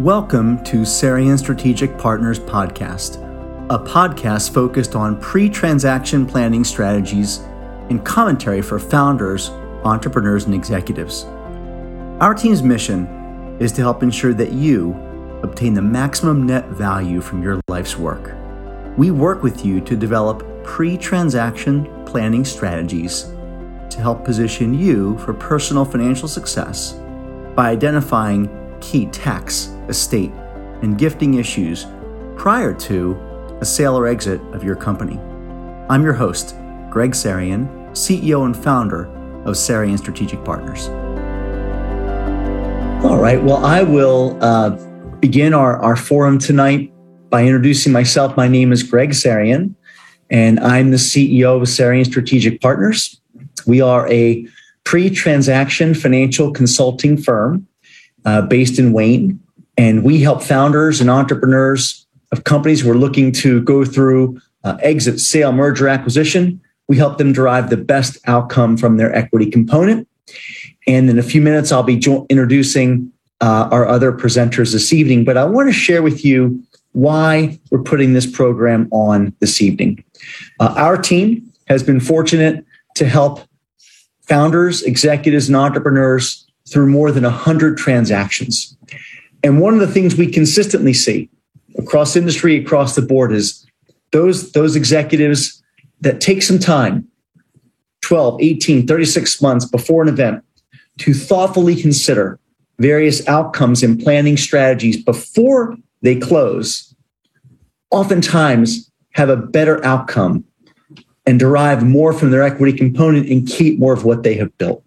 Welcome to Sarian Strategic Partners Podcast, a podcast focused on pre transaction planning strategies and commentary for founders, entrepreneurs, and executives. Our team's mission is to help ensure that you obtain the maximum net value from your life's work. We work with you to develop pre transaction planning strategies to help position you for personal financial success by identifying key tax, estate, and gifting issues prior to a sale or exit of your company. I'm your host, Greg Sarian, CEO and founder of Sarian Strategic Partners. All right, well, I will uh, begin our, our forum tonight by introducing myself. My name is Greg Sarian, and I'm the CEO of Sarian Strategic Partners. We are a pre transaction financial consulting firm uh, based in Wayne. And we help founders and entrepreneurs of companies who are looking to go through uh, exit, sale, merger, acquisition. We help them derive the best outcome from their equity component. And in a few minutes, I'll be jo- introducing uh, our other presenters this evening. But I want to share with you why we're putting this program on this evening. Uh, our team has been fortunate to help founders, executives, and entrepreneurs through more than 100 transactions. And one of the things we consistently see across industry, across the board, is those, those executives that take some time 12, 18, 36 months before an event to thoughtfully consider various outcomes and planning strategies before they close, oftentimes have a better outcome and derive more from their equity component and keep more of what they have built.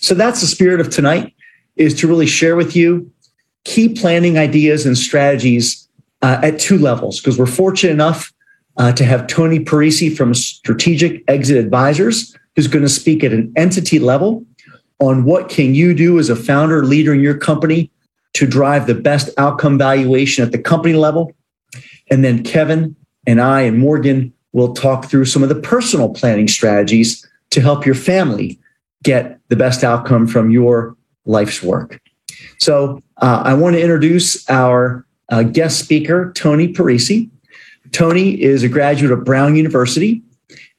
So that's the spirit of tonight is to really share with you key planning ideas and strategies uh, at two levels because we're fortunate enough uh, to have Tony Parisi from Strategic Exit Advisors who's going to speak at an entity level on what can you do as a founder leader in your company to drive the best outcome valuation at the company level and then Kevin and I and Morgan will talk through some of the personal planning strategies to help your family get the best outcome from your life's work. So uh, I want to introduce our uh, guest speaker, Tony Parisi. Tony is a graduate of Brown University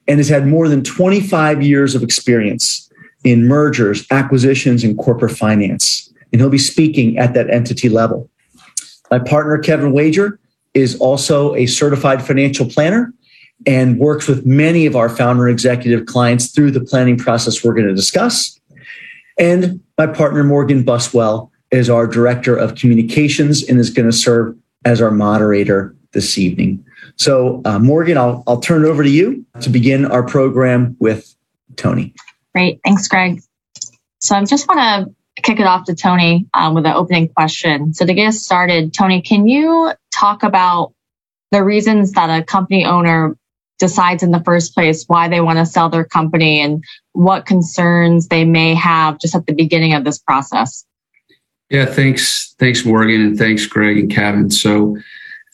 and has had more than 25 years of experience in mergers, acquisitions, and corporate finance. And he'll be speaking at that entity level. My partner, Kevin Wager, is also a certified financial planner and works with many of our founder executive clients through the planning process we're going to discuss. And my partner, Morgan Buswell, is our director of communications and is going to serve as our moderator this evening. So, uh, Morgan, I'll, I'll turn it over to you to begin our program with Tony. Great. Thanks, Greg. So, I just want to kick it off to Tony um, with an opening question. So, to get us started, Tony, can you talk about the reasons that a company owner decides in the first place why they want to sell their company and what concerns they may have just at the beginning of this process. Yeah, thanks. Thanks, Morgan, and thanks, Greg and Kevin. So,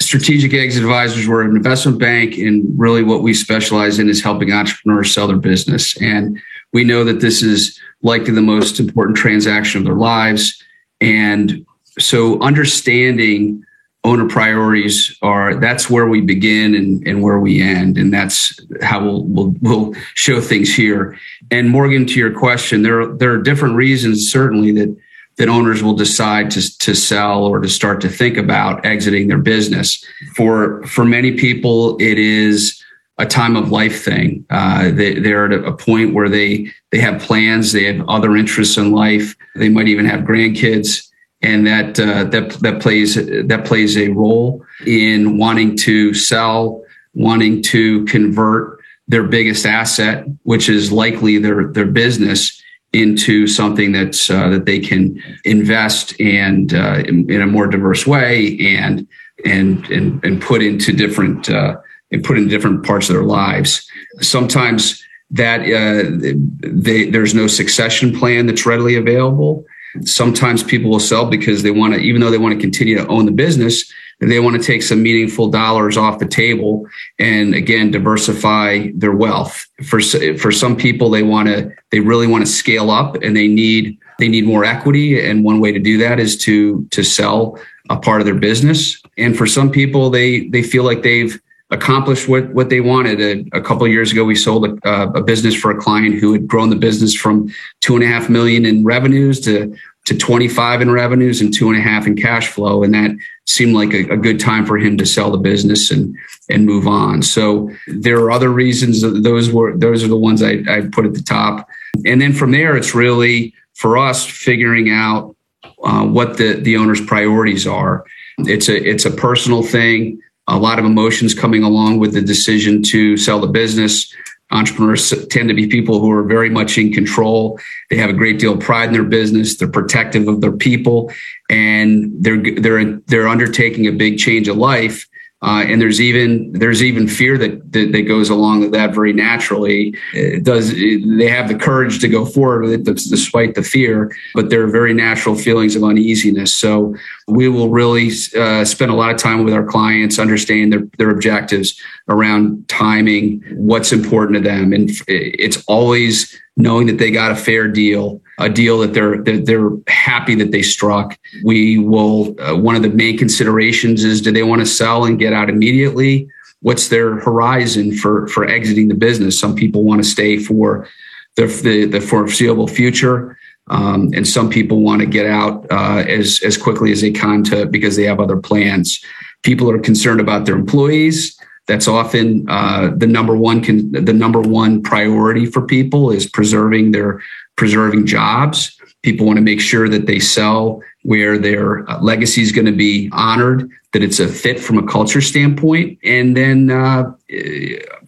Strategic Exit Advisors, we're an investment bank, and really what we specialize in is helping entrepreneurs sell their business. And we know that this is likely the most important transaction of their lives. And so, understanding owner priorities are that's where we begin and, and where we end and that's how we'll, we'll we'll show things here and morgan to your question there are, there are different reasons certainly that that owners will decide to, to sell or to start to think about exiting their business. For for many people it is a time of life thing. Uh, they, they're at a point where they they have plans they have other interests in life they might even have grandkids and that uh, that that plays that plays a role in wanting to sell, wanting to convert their biggest asset, which is likely their their business, into something that's uh, that they can invest and uh, in, in, a more diverse way and and and and put into different uh, and put in different parts of their lives. Sometimes that uh, they, there's no succession plan that's readily available Sometimes people will sell because they want to, even though they want to continue to own the business, they want to take some meaningful dollars off the table and again diversify their wealth. For for some people, they want to, they really want to scale up and they need they need more equity. And one way to do that is to to sell a part of their business. And for some people, they they feel like they've accomplished what what they wanted. A, a couple of years ago, we sold a, a, business for a client who had grown the business from two and a half million in revenues to to 25 in revenues and two and a half in cash flow, and that seemed like a, a good time for him to sell the business and and move on. So there are other reasons. Those were those are the ones I, I put at the top, and then from there, it's really for us figuring out uh, what the the owner's priorities are. It's a it's a personal thing. A lot of emotions coming along with the decision to sell the business. Entrepreneurs tend to be people who are very much in control. They have a great deal of pride in their business. They're protective of their people, and they're they're they're undertaking a big change of life uh, and there's even there's even fear that, that, that goes along with that very naturally. It does they have the courage to go forward with it despite the fear? But there are very natural feelings of uneasiness. So we will really uh, spend a lot of time with our clients, understanding their their objectives around timing, what's important to them, and it's always knowing that they got a fair deal a deal that they're that they're happy that they struck. We will. Uh, one of the main considerations is do they want to sell and get out immediately? What's their horizon for for exiting the business? Some people want to stay for the the, the foreseeable future. Um, and some people want to get out uh, as as quickly as they can to because they have other plans. People are concerned about their employees. That's often uh, the number one con- the number one priority for people is preserving their preserving jobs. People want to make sure that they sell where their uh, legacy is going to be honored, that it's a fit from a culture standpoint. And then uh,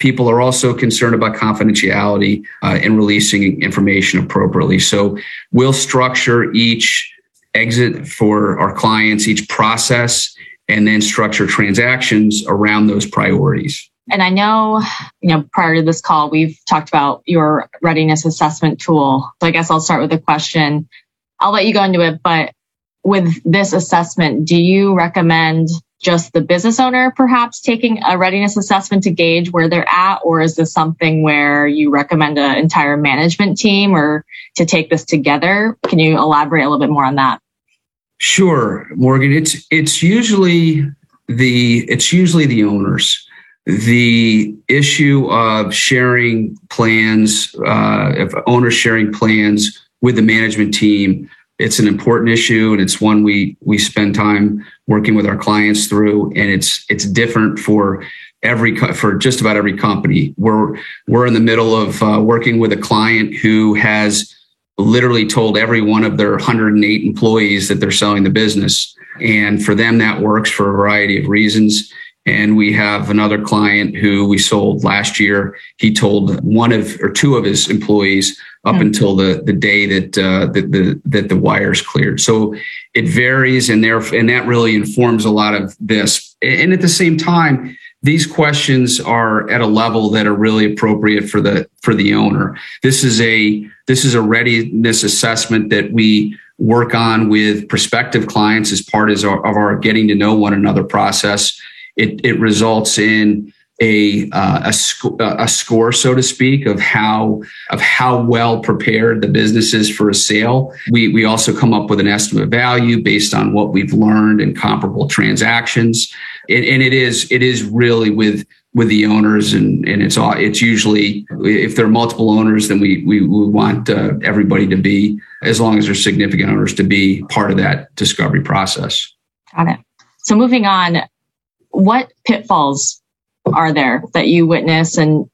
people are also concerned about confidentiality uh, and releasing information appropriately. So we'll structure each exit for our clients, each process, and then structure transactions around those priorities. And I know, you know, prior to this call, we've talked about your readiness assessment tool. So I guess I'll start with a question. I'll let you go into it, but with this assessment, do you recommend just the business owner perhaps taking a readiness assessment to gauge where they're at? Or is this something where you recommend an entire management team or to take this together? Can you elaborate a little bit more on that? Sure, Morgan. It's it's usually the it's usually the owners the issue of sharing plans, uh, of owners sharing plans with the management team, it's an important issue, and it's one we we spend time working with our clients through. And it's it's different for every for just about every company. We're we're in the middle of uh, working with a client who has literally told every one of their 108 employees that they're selling the business. And for them, that works for a variety of reasons. And we have another client who we sold last year. He told one of or two of his employees up mm-hmm. until the the day that uh, the, the that the wires cleared. So it varies, and there and that really informs a lot of this. And at the same time, these questions are at a level that are really appropriate for the for the owner. This is a this is a readiness assessment that we work on with prospective clients as part of our, of our getting to know one another process it, it results in a uh, a, sc- a, score, so to speak, of how of how well prepared the business is for a sale. We we also come up with an estimate value based on what we've learned in comparable transactions, and, and it is it is really with with the owners, and and it's all it's usually if there are multiple owners, then we we, we want uh, everybody to be as long as there's significant owners to be part of that discovery process. Got it. So moving on, what pitfalls are there that you witness and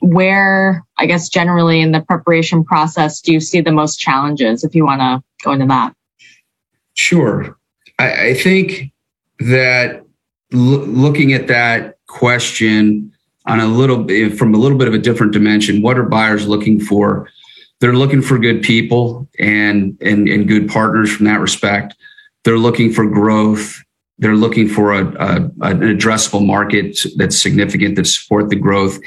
where i guess generally in the preparation process do you see the most challenges if you want to go into that sure i, I think that l- looking at that question on a little bit from a little bit of a different dimension what are buyers looking for they're looking for good people and and, and good partners from that respect they're looking for growth they're looking for a, a, an addressable market that's significant that support the growth.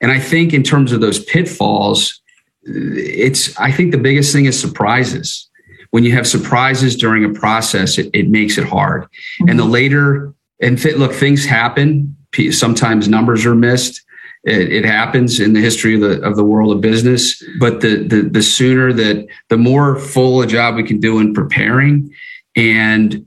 And I think in terms of those pitfalls, it's I think the biggest thing is surprises. When you have surprises during a process, it, it makes it hard. Mm-hmm. And the later and th- look, things happen. Sometimes numbers are missed. It, it, happens in the history of the of the world of business. But the, the the sooner that the more full a job we can do in preparing and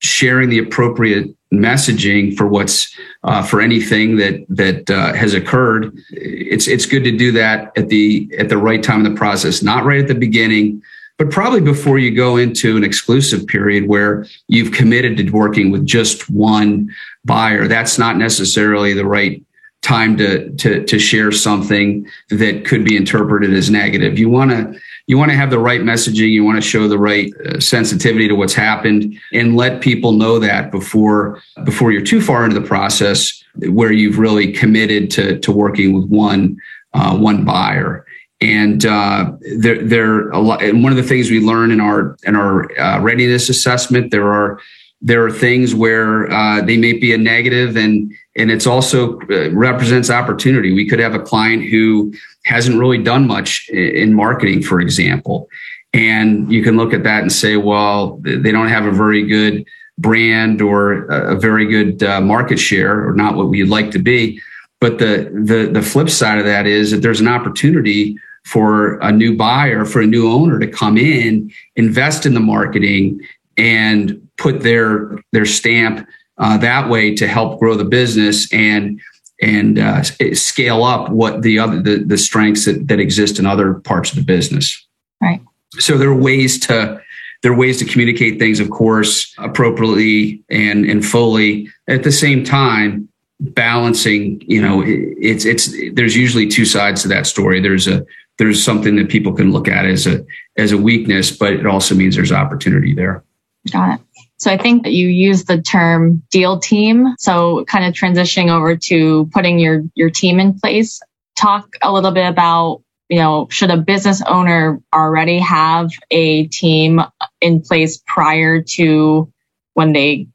sharing the appropriate messaging for what's uh, for anything that that uh, has occurred. It's it's good to do that at the at the right time in the process, not right at the beginning, but probably before you go into an exclusive period where you've committed to working with just one buyer. That's not necessarily the right time to to to share something that could be interpreted as negative. You want to you want to have the right messaging. You want to show the right uh, sensitivity to what's happened and let people know that before before you're too far into the process where you've really committed to to working with one uh, one buyer. And uh, there, there a lot. And one of the things we learn in our in our uh, readiness assessment, there are there are things where uh, they may be a negative and and it's also uh, represents opportunity. We could have a client who hasn't really done much in marketing, for example. And you can look at that and say, well, they don't have a very good brand or a very good uh, market share or not what we'd like to be. But the, the, the flip side of that is that there's an opportunity for a new buyer, for a new owner to come in, invest in the marketing and put their, their stamp uh, that way to help grow the business and and uh, scale up what the other the, the strengths that, that exist in other parts of the business. Right. So there are ways to there are ways to communicate things, of course, appropriately and and fully. At the same time, balancing, you know, it's it's there's usually two sides to that story. There's a there's something that people can look at as a as a weakness, but it also means there's opportunity there. Got it. So I think that you use the term deal team. So kind of transitioning over to putting your, your team in place. Talk a little bit about, you know, should a business owner already have a team in place prior to when they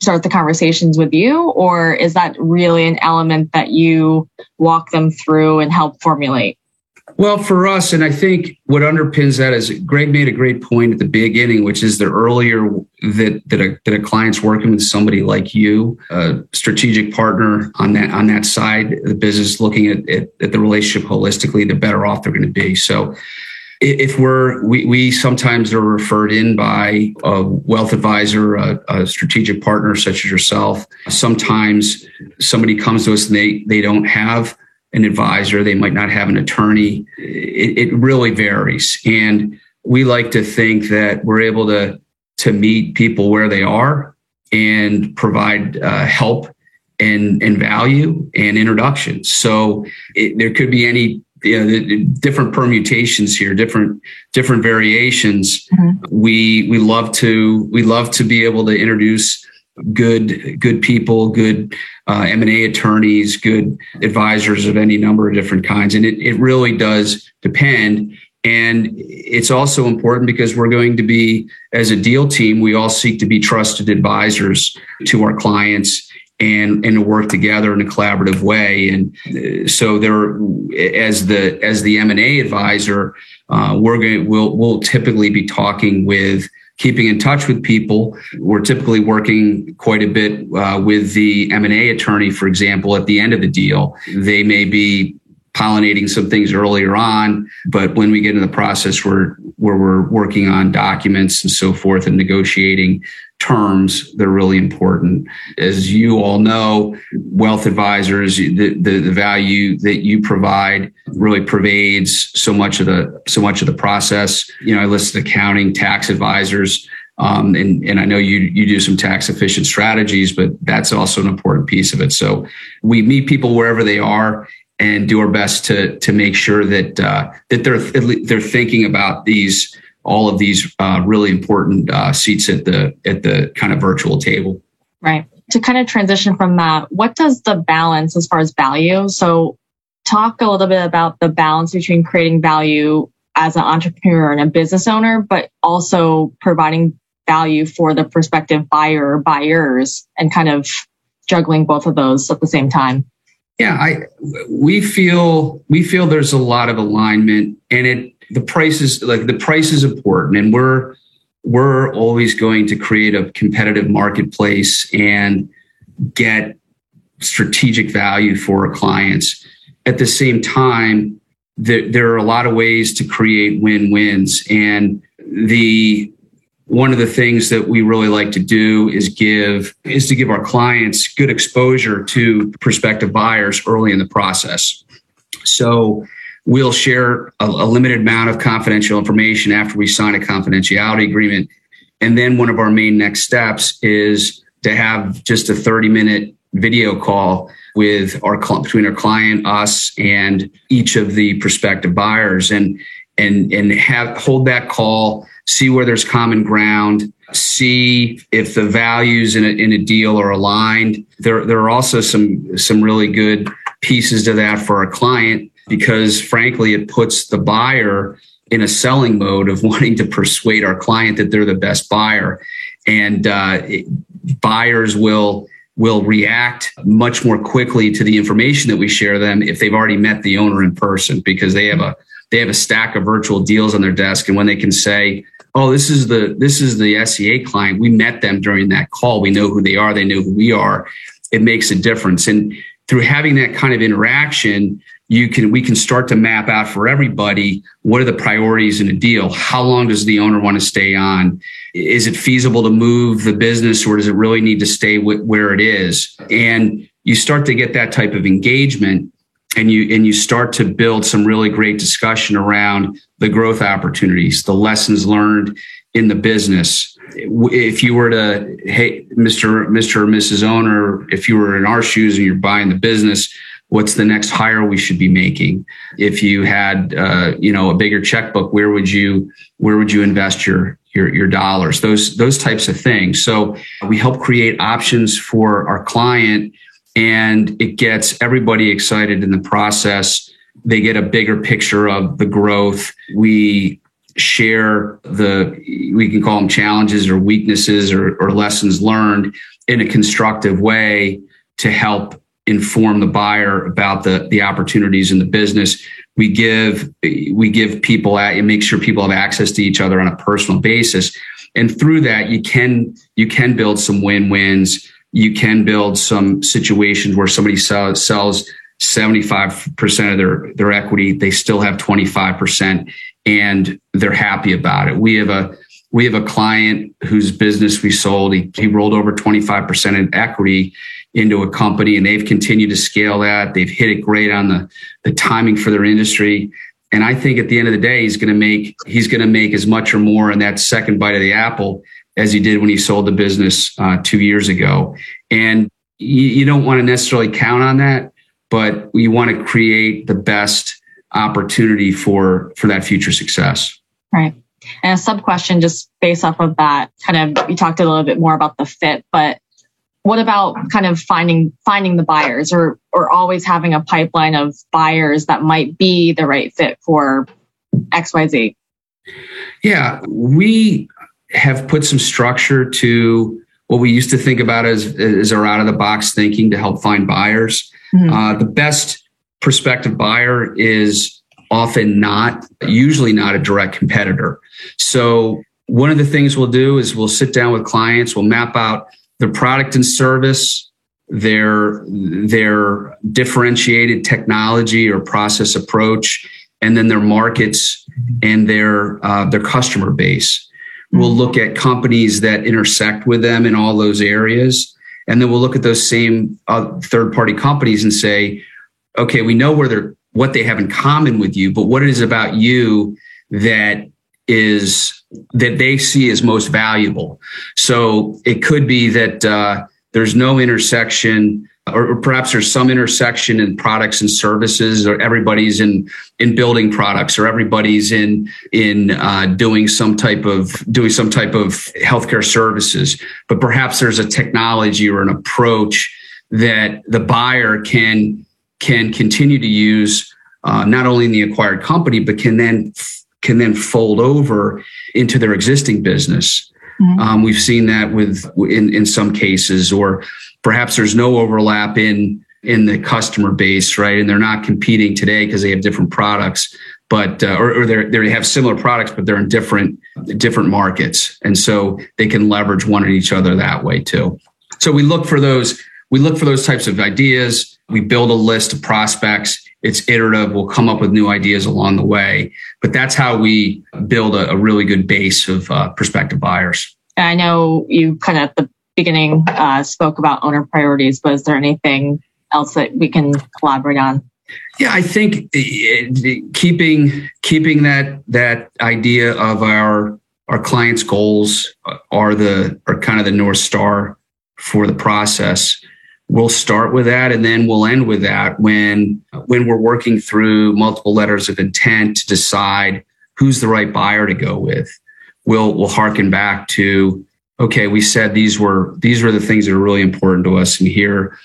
start the conversations with you? Or is that really an element that you walk them through and help formulate? Well, for us, and I think what underpins that is Greg made a great point at the beginning, which is the earlier that that a, that a client's working with somebody like you, a strategic partner on that on that side the business, looking at, at, at the relationship holistically, the better off they're going to be. So if we're we, we sometimes are referred in by a wealth advisor a, a, strategic partner such as yourself sometimes somebody comes to us and they they don't have an advisor, they might not have an attorney. It, it really varies. And we like to think that we're able to, to meet people where they are and provide uh, help and, and value and introductions. So it, there could be any you know, different permutations here, different different variations. Mm-hmm. We we love to we love to be able to introduce good good people, good uh, M&A attorneys, good advisors of any number of different kinds. And it, it really does depend. And it's also important because we're going to be, as a deal team, we all seek to be trusted advisors to our clients and and to work together in a collaborative way. And uh, so there, as the as the M and A advisor, uh, we're going we'll we'll typically be talking with keeping in touch with people. We're typically working quite a bit uh, with the M&A attorney, for example, at the end of the deal. They may be pollinating some things earlier on, but when we get in the process where, where we're working on documents and so forth and negotiating terms they're really important. As you all know, wealth advisors, the, the, the, value that you provide really pervades so much of the so much of the process. You know, I listed accounting, tax advisors. Um, and, and I know you you do some tax efficient strategies, but that's also an important piece of it. So we meet people wherever they are and do our best to to make sure that uh, that they're they're thinking about these all of these uh, really important uh, seats at the at the kind of virtual table. Right. To kind of transition from that, what does the balance as far as value? So, talk a little bit about the balance between creating value as an entrepreneur and a business owner, but also providing value for the prospective buyer or buyers, and kind of juggling both of those at the same time. Yeah, I we feel we feel there's a lot of alignment, and it the price is like the price is important and we're we're always going to create a competitive marketplace and get strategic value for our clients. At the same time there, there are a lot of ways to create win-wins and the one of the things that we really like to do is give is to give our clients good exposure to prospective buyers early in the process. So we'll share a, a limited amount of confidential information after we sign a confidentiality agreement. And then one of our main next steps is to have just a 30 minute video call with our between our client, us, and each of the prospective buyers, and and and have hold that call, see where there's common ground, see if the values in a, in a deal are aligned. There there are also some some really good pieces to that for our client because frankly, it puts the buyer in a selling mode of wanting to persuade our client that they're the best buyer, and uh, it, buyers will will react much more quickly to the information that we share them if they've already met the owner in person because they have a they have a stack of virtual deals on their desk and when they can say oh this is the this is the SEA client we met them during that call. We know who they are they know who we are. It makes a difference. And through having that kind of interaction you can we can start to map out for everybody what are the priorities in a deal. How long does the owner want to stay on? Is it feasible to move the business or does it really need to stay where it is? And you start to get that type of engagement and you and you start to build some really great discussion around the growth opportunities the lessons learned in the business. If you were to hey mr mr or mrs owner if you were in our shoes and you're buying the business what's the next hire we should be making? If you had uh, you know a bigger checkbook where would you where would you invest your your your dollars? Those those types of things. So we help create options for our client and it gets everybody excited in the process they get a bigger picture of the growth we share the we can call them challenges or weaknesses or, or lessons learned in a constructive way to help inform the buyer about the the opportunities in the business. We give we give people at and make sure people have access to each other on a personal basis. And through that, you can you can build some win-wins. You can build some situations where somebody sells, sells 75% of their, their equity. They still have 25% and they're happy about it. We have a we have a client whose business we sold. He, he rolled over 25% in equity into a company and they've continued to scale that. They've hit it great on the, the timing for their industry. And I think at the end of the day, he's going to make, he's going to make as much or more in that second bite of the apple as he did when he sold the business uh, two years ago. And you, you don't want to necessarily count on that, but you want to create the best opportunity for, for that future success. Right. And a sub question just based off of that, kind of, you talked a little bit more about the fit, but what about kind of finding finding the buyers or or always having a pipeline of buyers that might be the right fit for xyz yeah we have put some structure to what we used to think about as as our out of the box thinking to help find buyers mm-hmm. uh, the best prospective buyer is often not usually not a direct competitor so one of the things we'll do is we'll sit down with clients we'll map out their product and service, their their differentiated technology or process approach, and then their markets and their uh, their customer base. We'll look at companies that intersect with them in all those areas, and then we'll look at those same uh, third party companies and say, okay, we know where they're what they have in common with you, but what it is about you that is that they see as most valuable. So it could be that uh, there's no intersection, or, perhaps there's some intersection in products and services, or everybody's in in building products, or everybody's in in uh, doing some type of doing some type of healthcare services. But perhaps there's a technology or an approach that the buyer can can continue to use uh, not only in the acquired company, but can then can then fold over into their existing business. Mm-hmm. Um, we've seen that with in in some cases, or perhaps there's no overlap in in the customer base, right? And they're not competing today because they have different products, but uh, or, or they have similar products, but they're in different different markets, and so they can leverage one at each other that way too. So we look for those. We look for those types of ideas. We build a list of prospects it's iterative. We'll come up with new ideas along the way, but that's how we build a, a really good base of uh, prospective buyers. I know you kind of the beginning uh, spoke about owner priorities, but is there anything else that we can collaborate on? Yeah, I think eh, eh, keeping keeping that that idea of our our clients' goals uh, are the are kind of the north star for the process. We'll start with that, and then we'll end with that when when we're working through multiple letters of intent to decide who's the right buyer to go with. We'll we'll harken back to okay, we said these were these were the things that are really important to us, and here,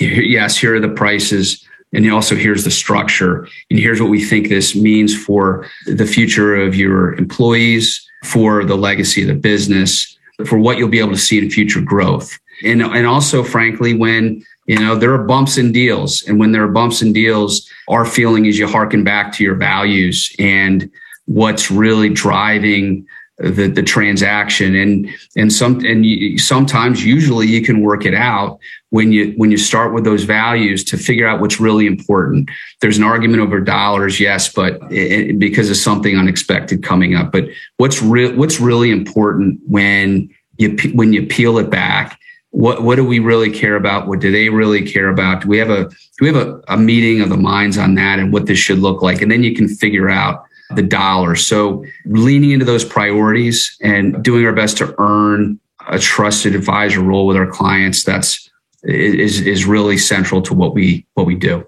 yes, here are the prices. And also here's the structure. And here's what we think this means for the future of your employees for the legacy of the business for what you'll be able to see in future growth. And and also frankly when you know there are bumps in deals. And when there are bumps in deals our feeling is you harken back to your values and what's really driving the the transaction. And and some and you, sometimes usually you can work it out when you when you start with those values to figure out what's really important. There's an argument over dollars yes but it, because of something unexpected coming up. But what's real what's really important when you when you peel it back? What what do we really care about? What do they really care about? Do we have a do we have a, a meeting of the minds on that and what this should look like? And then you can figure out the dollar. So leaning into those priorities and doing our best to earn a trusted advisor role with our clients, that's is is really central to what we what we do.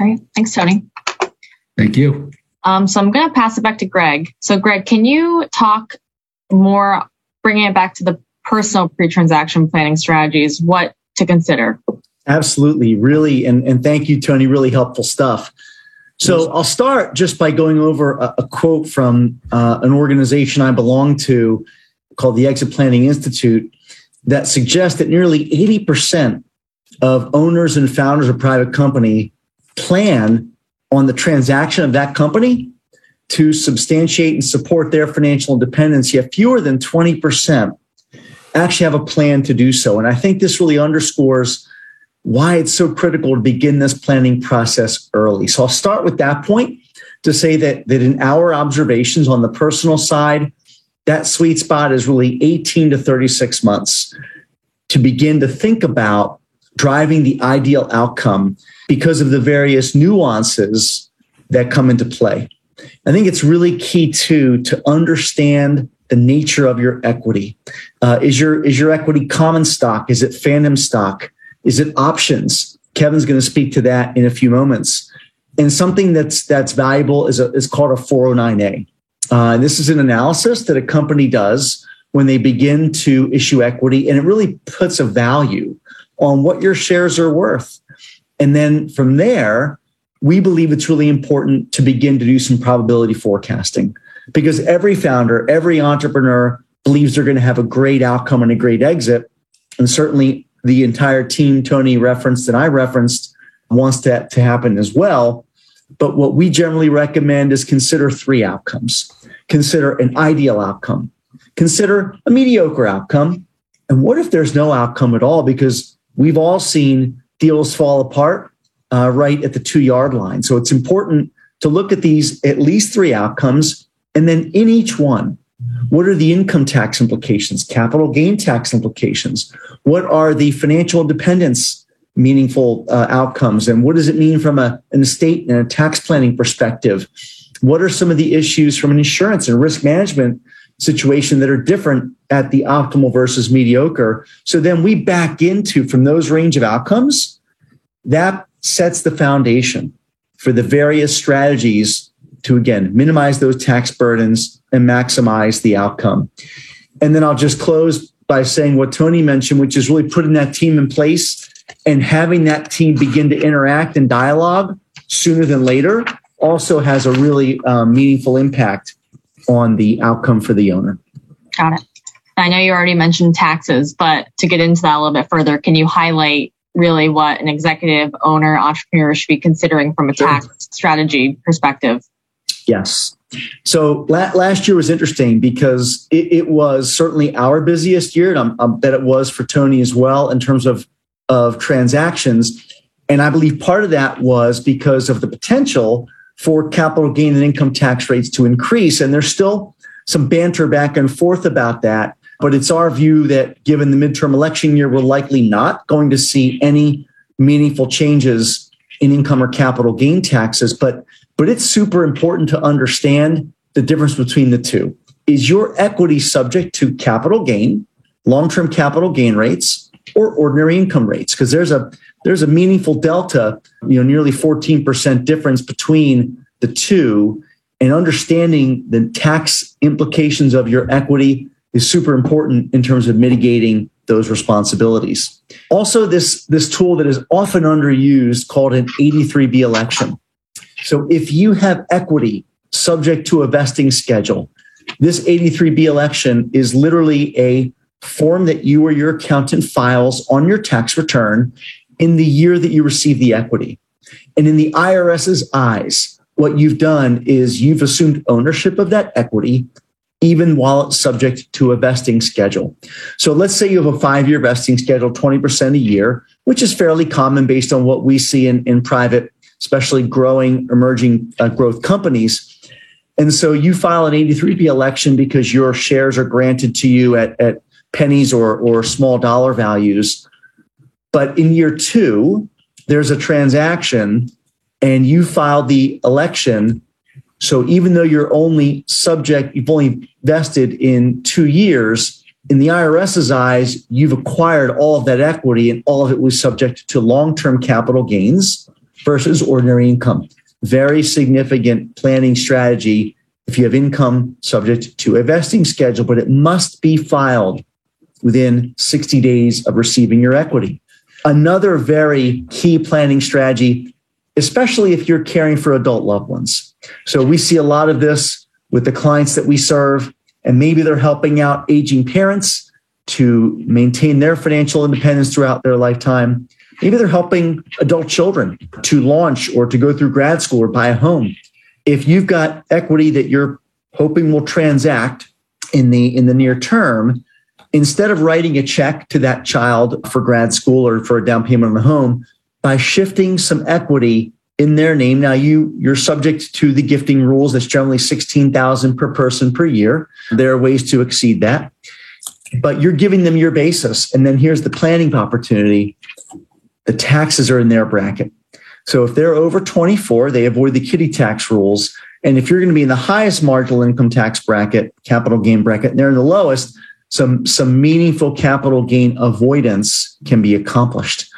All right. Thanks, Tony. Thank you. Um, so I'm going to pass it back to Greg. So Greg, can you talk more, bringing it back to the personal pre-transaction planning strategies, what to consider? Absolutely. Really. And, and thank you, Tony. Really helpful stuff. So I'll start just by going over a, a quote from uh, an organization I belong to called the Exit Planning Institute that suggests that nearly 80% of owners and founders of private company plan on the transaction of that company to substantiate and support their financial independence, yet fewer than 20% actually have a plan to do so. And I think this really underscores why it's so critical to begin this planning process early. So I'll start with that point to say that, that in our observations on the personal side, that sweet spot is really 18 to 36 months to begin to think about driving the ideal outcome because of the various nuances that come into play. I think it's really key too to understand the nature of your equity. Uh, is your is your equity common stock? Is it phantom stock? Is it options? Kevin's going to speak to that in a few moments. And something that's that's valuable is a, is called a 409a. Uh, and this is an analysis that a company does when they begin to issue equity, and it really puts a value on what your shares are worth. And then from there, we believe it's really important to begin to do some probability forecasting because every founder, every entrepreneur believes they're going to have a great outcome and a great exit. And certainly the entire team Tony referenced and I referenced wants that to happen as well. But what we generally recommend is consider three outcomes. Consider an ideal outcome. Consider a mediocre outcome. And what if there's no outcome at all? Because we've all seen deals fall apart uh, right at the two yard line. So it's important to look at these at least three outcomes. And then in each one, what are the income tax implications, capital gain tax implications? What are the financial independence meaningful uh, outcomes? And what does it mean from a, an estate and a tax planning perspective? What are some of the issues from an insurance and risk management situation that are different at the optimal versus mediocre? So then we back into from those range of outcomes, that sets the foundation for the various strategies to again minimize those tax burdens and maximize the outcome. And then I'll just close by saying what Tony mentioned, which is really putting that team in place and having that team begin to interact and dialogue sooner than later also has a really um, meaningful impact on the outcome for the owner. Got it. I know you already mentioned taxes, but to get into that a little bit further, can you highlight really what an executive owner entrepreneur should be considering from a sure. tax strategy perspective? Yes. So la- last year was interesting because it, it, was certainly our busiest year, and I it was for Tony as well in terms of of transactions. And I believe part of that was because of the potential for capital gain and income tax rates to increase. And there's still some banter back and forth about that. But it's our view that given the midterm election year, we're likely not going to see any meaningful changes in income or capital gain taxes. But but it's super important to understand the difference between the two. Is your equity subject to capital gain, long-term capital gain rates, or ordinary income rates? Because there's a there's a meaningful delta, you know, nearly 14% difference between the two. And understanding the tax implications of your equity is super important in terms of mitigating those responsibilities. Also, this, this tool that is often underused called an 83B election. So if you have equity subject to a vesting schedule, this 83B election is literally a form that you or your accountant files on your tax return in the year that you receive the equity. And in the IRS's eyes, what you've done is you've assumed ownership of that equity, even while it's subject to a vesting schedule. So let's say you have a five year vesting schedule, 20% a year, which is fairly common based on what we see in, in private, especially growing, emerging uh, growth companies. And so you file an 83B election because your shares are granted to you at, at pennies or, or small dollar values. But in year two, there's a transaction and you file the election. So even though you're only subject, you've only vested in two years, in the IRS's eyes, you've acquired all of that equity and all of it was subject to long term capital gains versus ordinary income. Very significant planning strategy if you have income subject to a vesting schedule, but it must be filed within 60 days of receiving your equity. Another very key planning strategy, especially if you're caring for adult loved ones. So we see a lot of this with the clients that we serve, and maybe they're helping out aging parents to maintain their financial independence throughout their lifetime. Maybe they're helping adult children to launch or to go through grad school or buy a home. If you've got equity that you're hoping will transact in the in the near term, instead of writing a check to that child for grad school or for a down payment on the home, by shifting some equity in their name. Now you you're subject to the gifting rules. That's generally 16,000 per person per year. There are ways to exceed that. But you're giving them your basis. And then here's the planning opportunity. The taxes are in their bracket. So if they're over 24, they avoid the kiddie tax rules. And if you're going to be in the highest marginal income tax bracket, capital gain bracket, and they're in the lowest, some, some meaningful capital gain avoidance can be accomplished.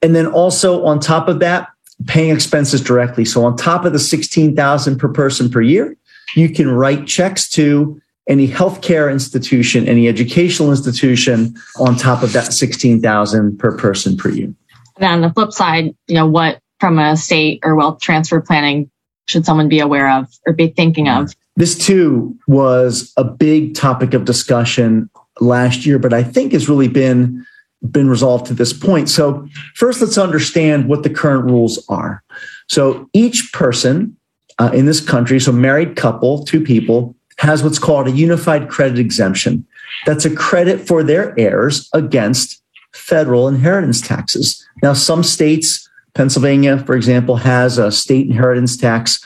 And then also on top of that, paying expenses directly. So on top of the 16,000 per person per year, you can write checks to any healthcare institution, any educational institution on top of that 16,000 per person per year. And on the flip side, you know, what from a state or wealth transfer planning should someone be aware of or be thinking of? This too was a big topic of discussion last year, but I think has really been been resolved to this point. So first, let's understand what the current rules are. So each person uh, in this country, so married couple, two people, has what's called a unified credit exemption. That's a credit for their heirs against federal inheritance taxes. Now, some states, Pennsylvania, for example, has a state inheritance tax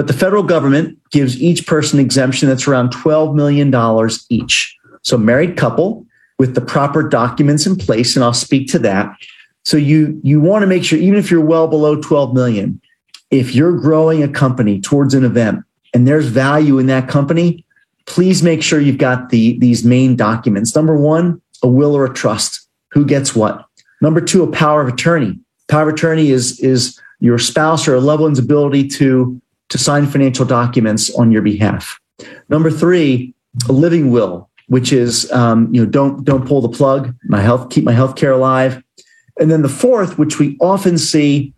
but the federal government gives each person exemption that's around $12 million each. So, married couple with the proper documents in place, and I'll speak to that. So, you, you want to make sure, even if you're well below 12 million, if you're growing a company towards an event and there's value in that company, please make sure you've got the, these main documents. Number one, a will or a trust. Who gets what? Number two, a power of attorney. Power of attorney is, is your spouse or a loved one's ability to to sign financial documents on your behalf. Number three, a living will, which is um, you know don't don't pull the plug. My health keep my health care alive. And then the fourth, which we often see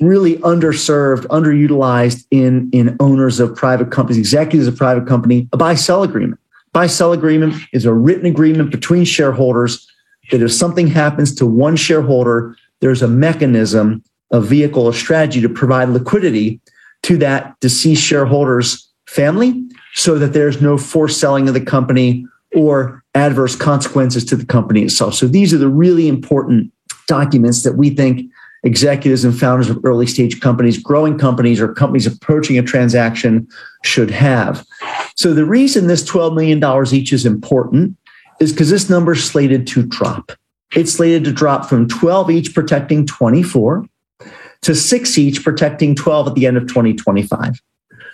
really underserved, underutilized in in owners of private companies, executives of private company, a buy sell agreement. Buy sell agreement is a written agreement between shareholders that if something happens to one shareholder, there's a mechanism, a vehicle, a strategy to provide liquidity to that deceased shareholder's family so that there's no forced selling of the company or adverse consequences to the company itself. So these are the really important documents that we think executives and founders of early stage companies, growing companies, or companies approaching a transaction should have. So the reason this $12 million each is important is because this number is slated to drop. It's slated to drop from 12 each, protecting 24, to six each, protecting 12 at the end of 2025.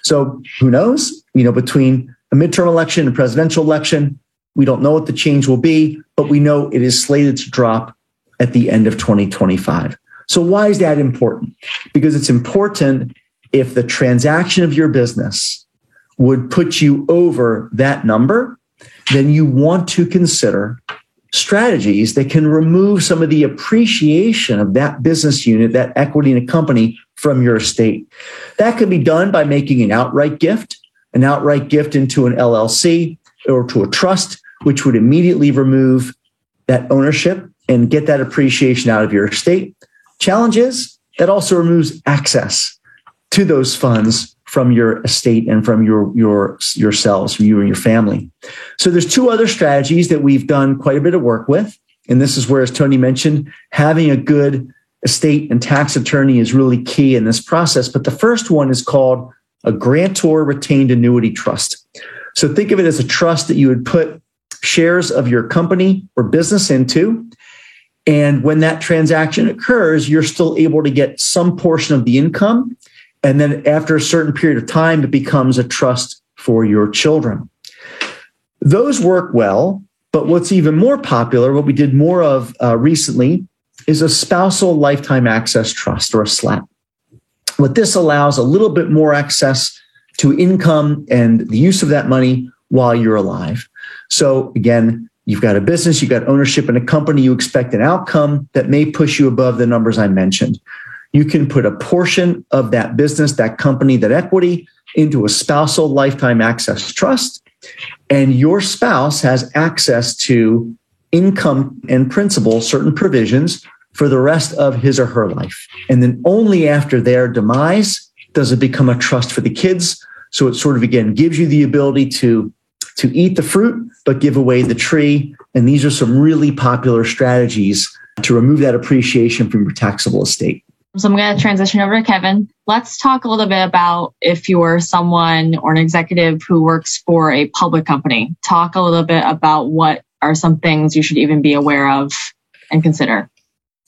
So who knows? You know, between a midterm election and a presidential election, we don't know what the change will be, but we know it is slated to drop at the end of 2025. So why is that important? Because it's important if the transaction of your business would put you over that number, then you want to consider strategies that can remove some of the appreciation of that business unit, that equity in a company from your estate. That could be done by making an outright gift, an outright gift into an LLC or to a trust, which would immediately remove that ownership and get that appreciation out of your estate. Challenge is that also removes access to those funds from your estate and from your your yourselves, from you and your family. So there's two other strategies that we've done quite a bit of work with, and this is where, as Tony mentioned, having a good estate and tax attorney is really key in this process. But the first one is called a grantor retained annuity trust. So think of it as a trust that you would put shares of your company or business into. And when that transaction occurs, you're still able to get some portion of the income and then after a certain period of time, it becomes a trust for your children. Those work well, but what's even more popular, what we did more of uh, recently, is a spousal lifetime access trust or a SLAT. What this allows a little bit more access to income and the use of that money while you're alive. So again, you've got a business, you've got ownership in a company, you expect an outcome that may push you above the numbers I mentioned you can put a portion of that business, that company, that equity into a spousal lifetime access trust. And your spouse has access to income and principal, certain provisions for the rest of his or her life. And then only after their demise does it become a trust for the kids. So it sort of again gives you the ability to to eat the fruit but give away the tree. And these are some really popular strategies to remove that appreciation from your taxable estate. So I'm going to transition over to Kevin. Let's talk a little bit about if you're someone or an executive who works for a public company. Talk a little bit about what are some things you should even be aware of and consider.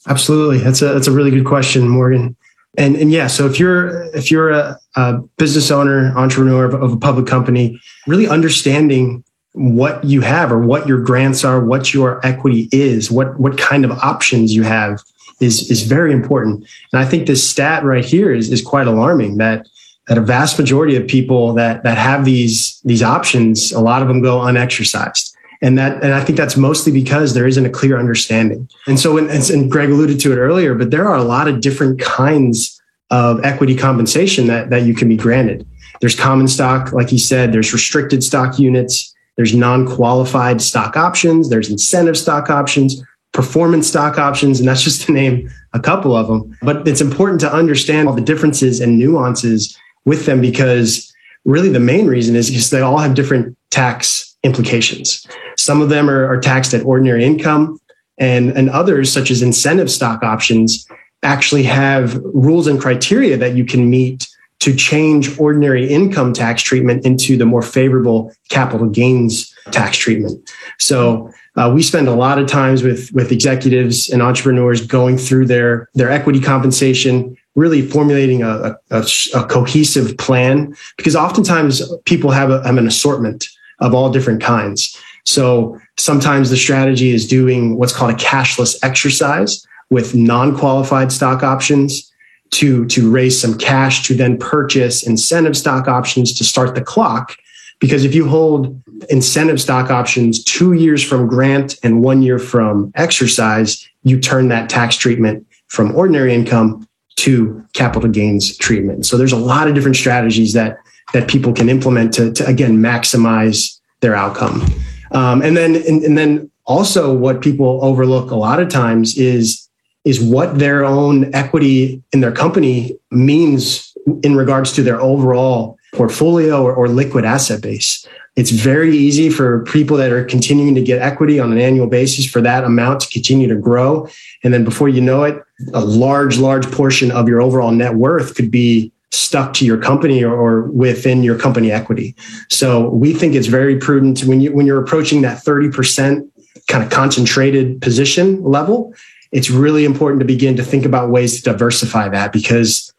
Absolutely, that's a that's a really good question, Morgan. And and yeah, so if you're if you're a, a business owner, entrepreneur of, of a public company, really understanding what you have or what your grants are, what your equity is, what what kind of options you have is is very important. And I think this stat right here is is quite alarming that that a vast majority of people that that have these these options, a lot of them go unexercised. And that and I think that's mostly because there isn't a clear understanding. And so when, and Greg alluded to it earlier, but there are a lot of different kinds of equity compensation that that you can be granted. There's common stock, like he said, there's restricted stock units, there's non-qualified stock options, there's incentive stock options, performance stock options, and that's just to name a couple of them. But it's important to understand all the differences and nuances with them because really the main reason is because they all have different tax implications. Some of them are, are taxed at ordinary income, and, and others, such as incentive stock options, actually have rules and criteria that you can meet to change ordinary income tax treatment into the more favorable capital gains tax treatment. So uh, we spend a lot of times with with executives and entrepreneurs going through their their equity compensation, really formulating a, a, a cohesive plan because oftentimes people have, a, have an assortment of all different kinds. So sometimes the strategy is doing what's called a cashless exercise with non-qualified stock options to to raise some cash to then purchase incentive stock options to start the clock because if you hold incentive stock options two years from grant and one year from exercise, you turn that tax treatment from ordinary income to capital gains treatment. So there's a lot of different strategies that that people can implement to, to again maximize their outcome. Um, and then and, and then also what people overlook a lot of times is is what their own equity in their company means in regards to their overall portfolio or, or liquid asset base. It's very easy for people that are continuing to get equity on an annual basis for that amount to continue to grow. And then before you know it, a large, large portion of your overall net worth could be stuck to your company or, or, within your company equity. So we think it's very prudent when you when you're approaching that 30% kind of concentrated position level, it's really important to begin to think about ways to diversify that because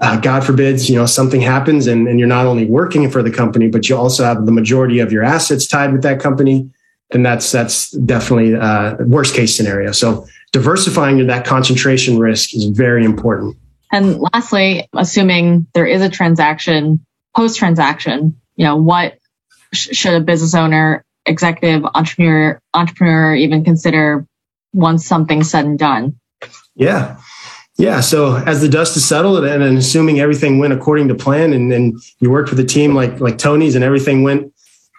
uh, God forbids, you know, something happens and, and you're not only working for the company, but you also have the majority of your assets tied with that company. Then that's that's definitely uh, worst case scenario. So diversifying that concentration risk is very important. And lastly, assuming there is a transaction, post transaction, you know, what sh- should a business owner, executive, entrepreneur, entrepreneur even consider once something's said and done? Yeah. Yeah. So as the dust is settled and, and assuming everything went according to plan and, and you worked with a team like like Tony's and everything went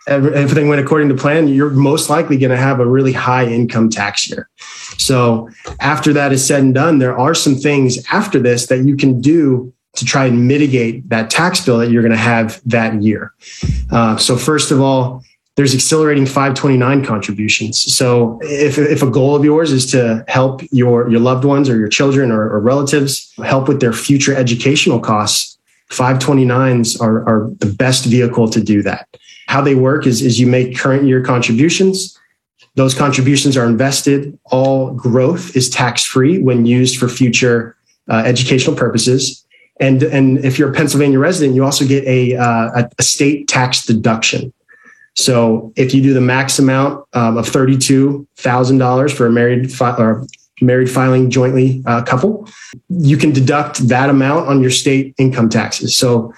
everything went according to plan, you're most likely going to have a really high income tax year. So after that is said and done, there are some things after this that you can do to try and mitigate that tax bill that you're going to have that year. Uh, so first of all, there's accelerating 529 contributions. So if, if a goal of yours is to help your, your loved ones or your children or, or relatives help with their future educational costs, 529s are, are the best vehicle to do that. How they work is, is you make current year contributions. Those contributions are invested. All growth is tax free when used for future uh, educational purposes. And, and if you're a Pennsylvania resident, you also get a, uh, a state tax deduction. So if you do the max amount um, of $32,000 for a married fi- or married filing jointly uh, couple, you can deduct that amount on your state income taxes. So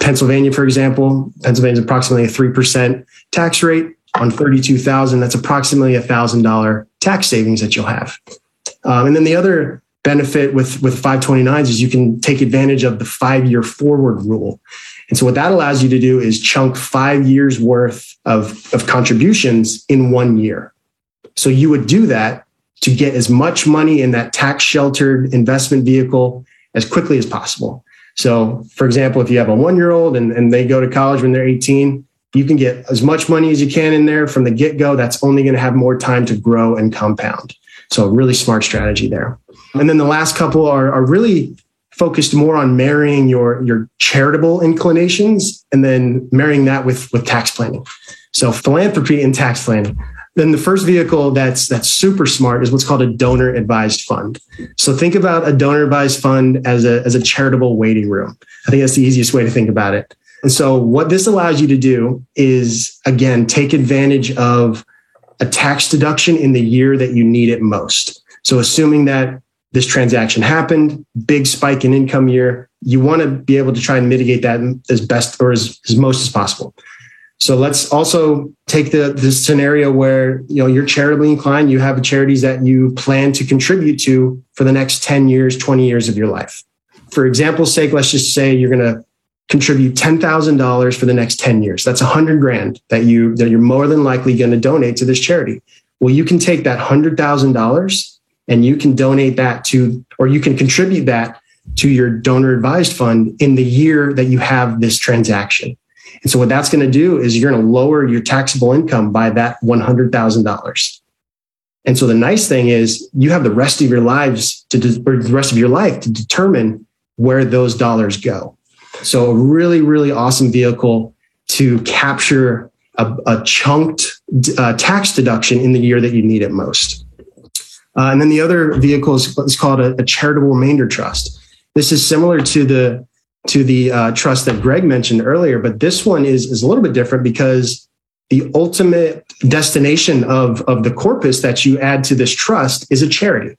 Pennsylvania, for example, Pennsylvania is approximately a 3% tax rate on 32,000. That's approximately a thousand dollar tax savings that you'll have. Um, and then the other benefit with, with 529s is you can take advantage of the five year forward rule. And so what that allows you to do is chunk five years worth of, of contributions in one year. So you would do that to get as much money in that tax sheltered investment vehicle as quickly as possible. So, for example, if you have a one year old and, and they go to college when they're 18, you can get as much money as you can in there from the get go. That's only going to have more time to grow and compound. So, a really smart strategy there. And then the last couple are, are really focused more on marrying your, your charitable inclinations and then marrying that with, with tax planning. So, philanthropy and tax planning. Then the first vehicle that's that's super smart is what's called a donor advised fund. So think about a donor advised fund as a as a charitable waiting room. I think that's the easiest way to think about it. And so what this allows you to do is again take advantage of a tax deduction in the year that you need it most. So assuming that this transaction happened, big spike in income year, you want to be able to try and mitigate that as best or as, as most as possible. So let's also take the, the scenario where you know you're charitably inclined, you have charities that you plan to contribute to for the next 10 years, 20 years of your life. For example's sake, let's just say you're going to contribute $10,000 for the next 10 years. That's a hundred grand that you that you're more than likely going to donate to this charity. Well, you can take that $100,000 and you can donate that to or you can contribute that to your donor advised fund in the year that you have this transaction. And so what that's going to do is you're going to lower your taxable income by that $100,000. And so the nice thing is you have the rest of your lives to, de- or the rest of your life to determine where those dollars go. So a really, really awesome vehicle to capture a, a chunked uh, tax deduction in the year that you need it most. Uh, and then the other vehicle is, is called a, a charitable remainder trust. This is similar to the to the uh, trust that Greg mentioned earlier, but this one is, is a little bit different because the ultimate destination of, of the corpus that you add to this trust is a charity.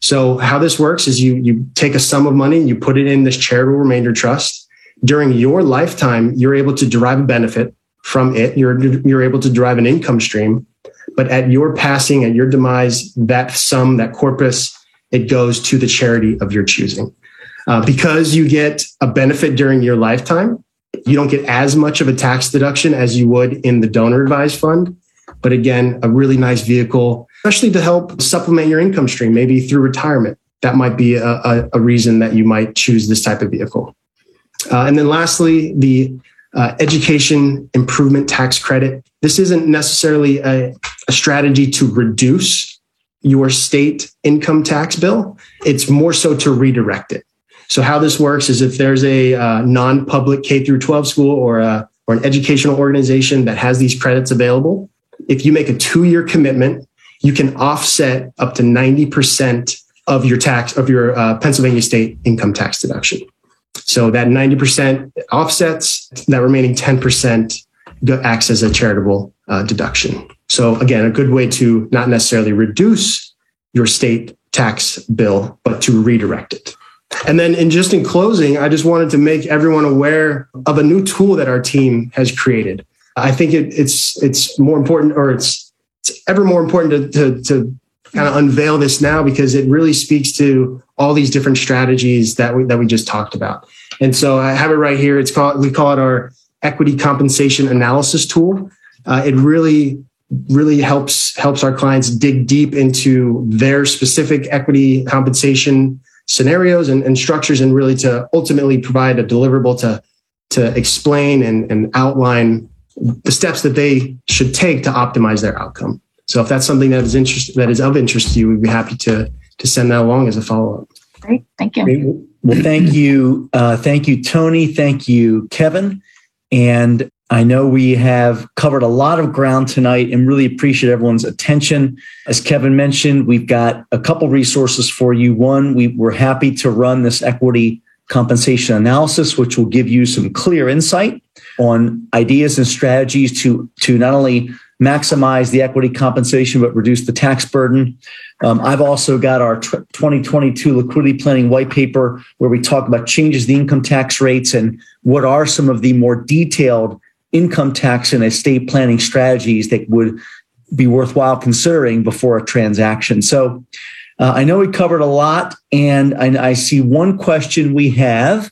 So how this works is you, you take a sum of money, you put it in this charitable remainder trust. During your lifetime, you're able to derive a benefit from it. You're, you're able to derive an income stream. But at your passing, at your demise, that sum, that corpus, it goes to the charity of your choosing. Uh, because you get a benefit during your lifetime, you don't get as much of a tax deduction as you would in the donor advised fund. But again, a really nice vehicle, especially to help supplement your income stream, maybe through retirement. That might be a, a, a reason that you might choose this type of vehicle. Uh, and then lastly, the uh, education improvement tax credit. This isn't necessarily a, a strategy to reduce your state income tax bill. It's more so to redirect it. So how this works is if there's a uh, non-public K through 12 school or a, or an educational organization that has these credits available, if you make a two-year commitment, you can offset up to 90% of your tax of your uh, Pennsylvania state income tax deduction. So that 90% offsets, that remaining 10% acts as a charitable uh, deduction. So again, a good way to not necessarily reduce your state tax bill, but to redirect it. And then in just in closing, I just wanted to make everyone aware of a new tool that our team has created. I think it, it's it's more important or it's it's ever more important to, to, to kind of unveil this now because it really speaks to all these different strategies that we that we just talked about. And so I have it right here. It's called we call it our equity compensation analysis tool. Uh, it really really helps helps our clients dig deep into their specific equity compensation scenarios and, and structures and really to ultimately provide a deliverable to to explain and, and outline the steps that they should take to optimize their outcome. So if that's something that is interest that is of interest to you, we'd be happy to to send that along as a follow up. Great, thank you. Great. Well, thank you, uh, thank you, Tony. Thank you, Kevin. And I know we have covered a lot of ground tonight and really appreciate everyone's attention. As Kevin mentioned, we've got a couple resources for you. One, we, we're happy to run this equity compensation analysis, which will give you some clear insight on ideas and strategies to, to not only maximize the equity compensation, but reduce the tax burden. Um, I've also got our 2022 liquidity planning white paper where we talk about changes the income tax rates and what are some of the more detailed income tax and estate planning strategies that would be worthwhile considering before a transaction. So uh, I know we covered a lot, and I, I see one question we have,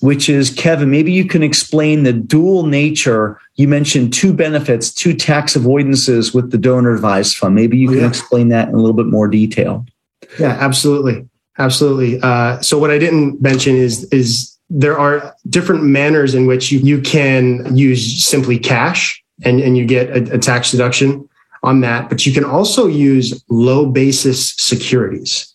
which is Kevin, maybe you can explain the dual nature. You mentioned two benefits, two tax avoidances with the donor advised fund. Maybe you can yeah. explain that in a little bit more detail. Yeah, absolutely. Absolutely. Uh, so what I didn't mention is is there are different manners in which you, you can use simply cash and, and you get a, a tax deduction on that, but you can also use low basis securities.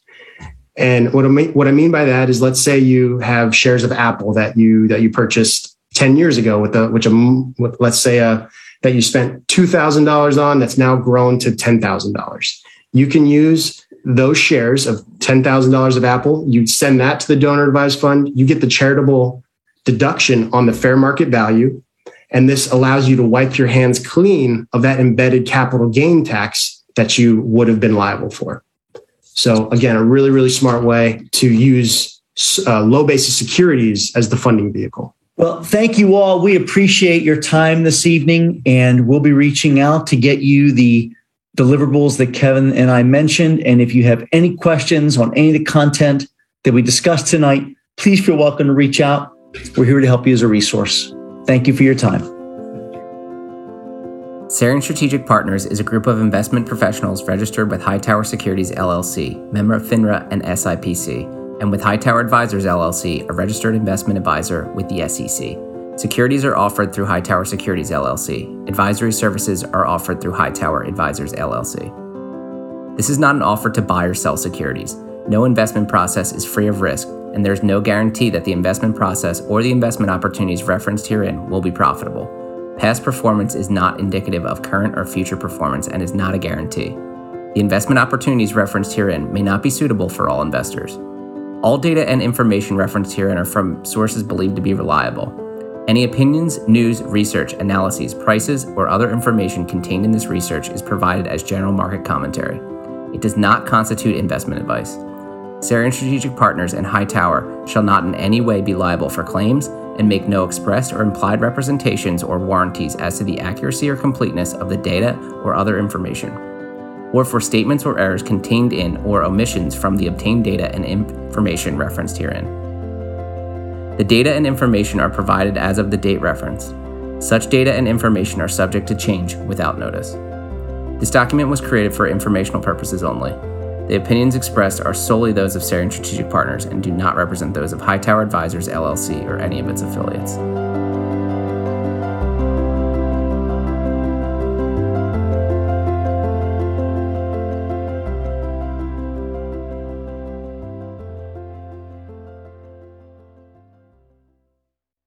And what I mean, what I mean by that is, let's say you have shares of Apple that you that you purchased ten years ago with a which a with, let's say a that you spent two thousand dollars on that's now grown to ten thousand dollars. You can use those shares of $10,000 of Apple, you send that to the donor advised fund, you get the charitable deduction on the fair market value. And this allows you to wipe your hands clean of that embedded capital gain tax that you would have been liable for. So, again, a really, really smart way to use uh, low basis securities as the funding vehicle. Well, thank you all. We appreciate your time this evening, and we'll be reaching out to get you the deliverables that Kevin and I mentioned. And if you have any questions on any of the content that we discussed tonight, please feel welcome to reach out. We're here to help you as a resource. Thank you for your time. Sarian Strategic Partners is a group of investment professionals registered with Hightower Securities LLC, member of FINRA and SIPC, and with Hightower Advisors LLC, a registered investment advisor with the SEC. Securities are offered through Hightower Securities LLC. Advisory services are offered through Hightower Advisors LLC. This is not an offer to buy or sell securities. No investment process is free of risk, and there is no guarantee that the investment process or the investment opportunities referenced herein will be profitable. Past performance is not indicative of current or future performance and is not a guarantee. The investment opportunities referenced herein may not be suitable for all investors. All data and information referenced herein are from sources believed to be reliable. Any opinions, news, research, analyses, prices, or other information contained in this research is provided as general market commentary. It does not constitute investment advice. Sarian Strategic Partners and Hightower shall not in any way be liable for claims and make no expressed or implied representations or warranties as to the accuracy or completeness of the data or other information, or for statements or errors contained in or omissions from the obtained data and information referenced herein. The data and information are provided as of the date referenced. Such data and information are subject to change without notice. This document was created for informational purposes only. The opinions expressed are solely those of Sarian Strategic Partners and do not represent those of Hightower Advisors LLC or any of its affiliates.